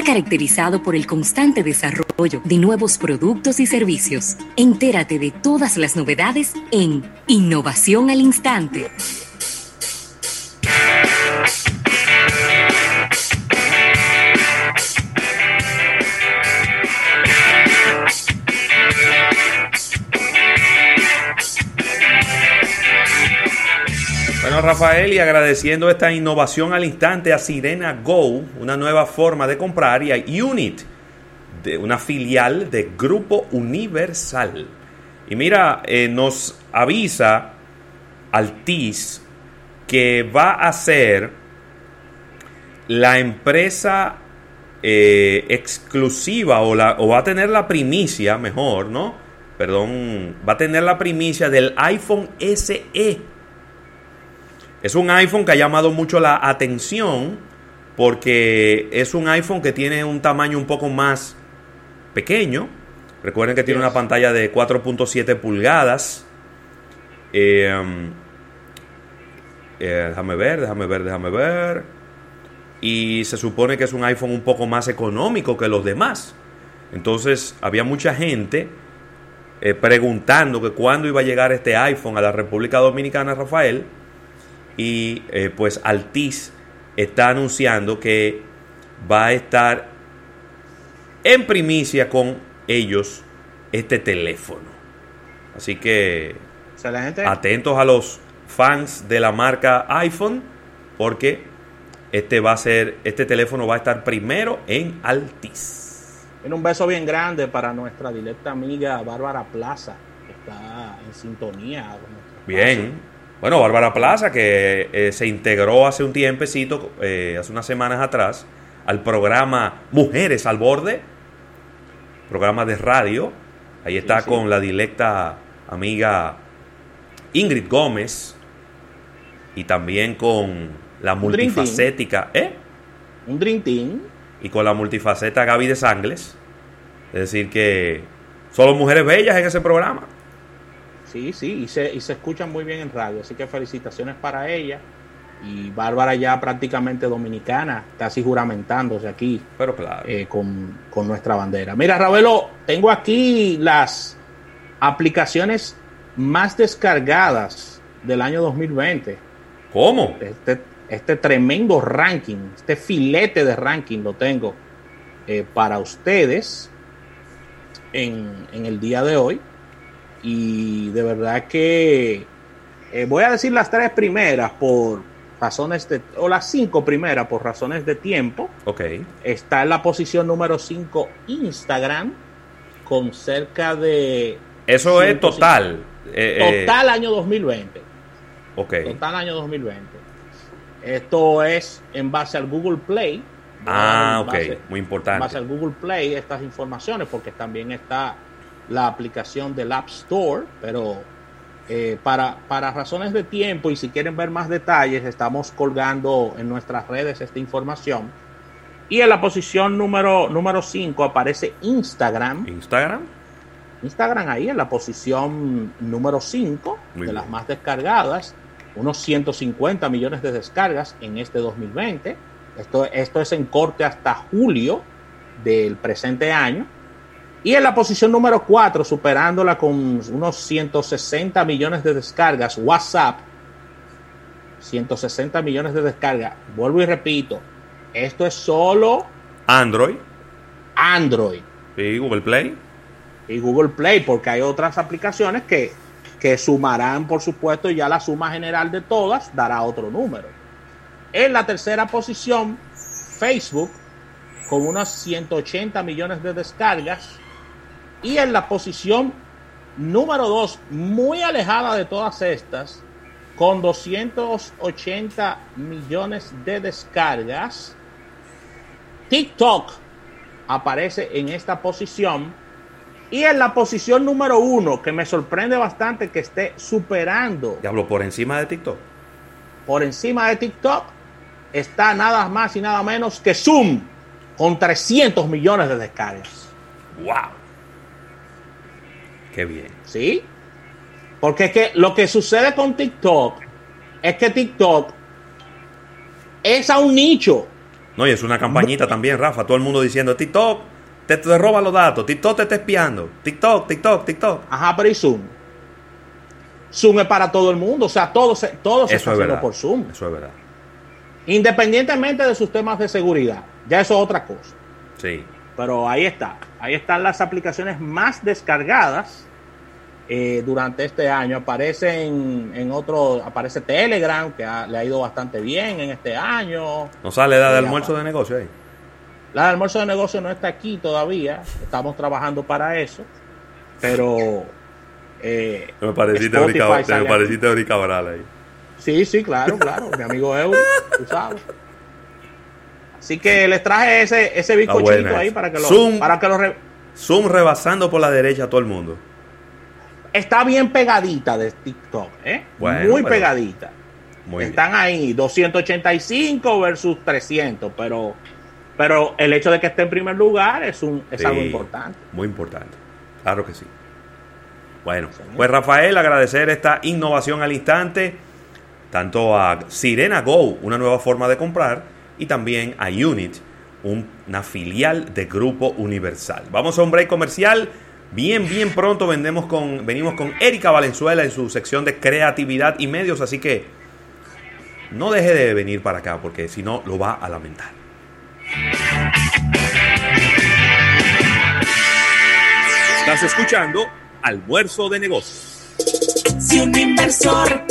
está caracterizado por el constante desarrollo de nuevos productos y servicios. Entérate de todas las novedades en Innovación al Instante. Rafael, y agradeciendo esta innovación al instante a Sirena Go, una nueva forma de comprar, y a Unit, de una filial de Grupo Universal. Y mira, eh, nos avisa Altis que va a ser la empresa eh, exclusiva o, la, o va a tener la primicia, mejor, ¿no? Perdón, va a tener la primicia del iPhone SE es un iPhone que ha llamado mucho la atención porque es un iPhone que tiene un tamaño un poco más pequeño. Recuerden que tiene una pantalla de 4.7 pulgadas. Eh, eh, déjame ver, déjame ver, déjame ver. Y se supone que es un iPhone un poco más económico que los demás. Entonces había mucha gente eh, preguntando que cuándo iba a llegar este iPhone a la República Dominicana, Rafael y eh, pues Altis está anunciando que va a estar en primicia con ellos este teléfono. Así que atentos a los fans de la marca iPhone porque este va a ser este teléfono va a estar primero en Altis. un beso bien grande para nuestra directa amiga Bárbara Plaza, que está en sintonía. Bien, bueno, Bárbara Plaza, que eh, se integró hace un tiempecito, eh, hace unas semanas atrás, al programa Mujeres al Borde, programa de radio. Ahí está con la directa amiga Ingrid Gómez y también con la multifacética, ¿eh? Un Dream Team. Y con la multifaceta Gaby de Sangles. Es decir, que solo mujeres bellas en ese programa. Sí, sí, y se, y se escuchan muy bien en radio, así que felicitaciones para ella. Y Bárbara ya prácticamente dominicana, casi juramentándose aquí Pero claro. Eh, con, nuestra bandera. Mira, Ravelo, tengo aquí las aplicaciones más descargadas del año 2020. ¿Cómo? Este, este tremendo ranking, este filete de ranking lo tengo eh, para ustedes en, en el día de hoy. Y de verdad que eh, voy a decir las tres primeras por razones de, o las cinco primeras por razones de tiempo. Ok. Está en la posición número 5 Instagram con cerca de... Eso es total. Eh, eh, total año 2020. Ok. Total año 2020. Esto es en base al Google Play. Ah, ok. Muy importante. En base al Google Play estas informaciones porque también está la aplicación del App Store, pero eh, para, para razones de tiempo y si quieren ver más detalles, estamos colgando en nuestras redes esta información. Y en la posición número 5 aparece Instagram. Instagram. Instagram ahí en la posición número 5 de las más descargadas. Unos 150 millones de descargas en este 2020. Esto, esto es en corte hasta julio del presente año. Y en la posición número 4, superándola con unos 160 millones de descargas, WhatsApp, 160 millones de descargas. Vuelvo y repito, esto es solo Android. Android. Y Google Play. Y Google Play, porque hay otras aplicaciones que, que sumarán, por supuesto, ya la suma general de todas dará otro número. En la tercera posición, Facebook, con unas 180 millones de descargas. Y en la posición número 2, muy alejada de todas estas, con 280 millones de descargas, TikTok aparece en esta posición. Y en la posición número 1, que me sorprende bastante que esté superando. Diablo, por encima de TikTok. Por encima de TikTok está nada más y nada menos que Zoom, con 300 millones de descargas. ¡Wow! Qué bien. ¿Sí? Porque es que lo que sucede con TikTok es que TikTok es a un nicho. No, y es una campañita también, Rafa. Todo el mundo diciendo, TikTok, te, te roba los datos, TikTok te está espiando, TikTok, TikTok, TikTok. Ajá, pero ¿y Zoom? Zoom es para todo el mundo, o sea, todo se, todo se Eso está es haciendo por Zoom. Eso es verdad. Independientemente de sus temas de seguridad, ya eso es otra cosa. Sí. Pero ahí está, ahí están las aplicaciones más descargadas eh, durante este año. Aparece en, en otro, aparece Telegram, que ha- le ha ido bastante bien en este año. No sale edad de almuerzo de negocio ahí. La de almuerzo de negocio no está aquí todavía, estamos trabajando para eso, pero eh, Me pareciste Spotify Euri Cab- sale me pareciste Euri Cabral ahí. sí, sí, claro, claro, mi amigo Eury, tú sabes. Así que les traje ese, ese bizcochito ahí para que lo, Zoom. para que lo re- Zoom rebasando por la derecha a todo el mundo. está bien pegadita de TikTok, ¿eh? Bueno, muy pegadita. Muy Están ahí 285 versus 300, pero pero el hecho de que esté en primer lugar es un es Sí, algo importante. Muy importante. Claro que sí. Bueno, pues Rafael, agradecer esta innovación al instante, tanto a Sirena Go, una nueva forma de comprar, y también a Unit, un- una filial de Grupo Universal. Vamos a un break comercial. Bien, bien pronto vendemos con, venimos con Erika Valenzuela en su sección de creatividad y medios, así que no deje de venir para acá porque si no lo va a lamentar. Estás escuchando Almuerzo de Negocios. Si un inversor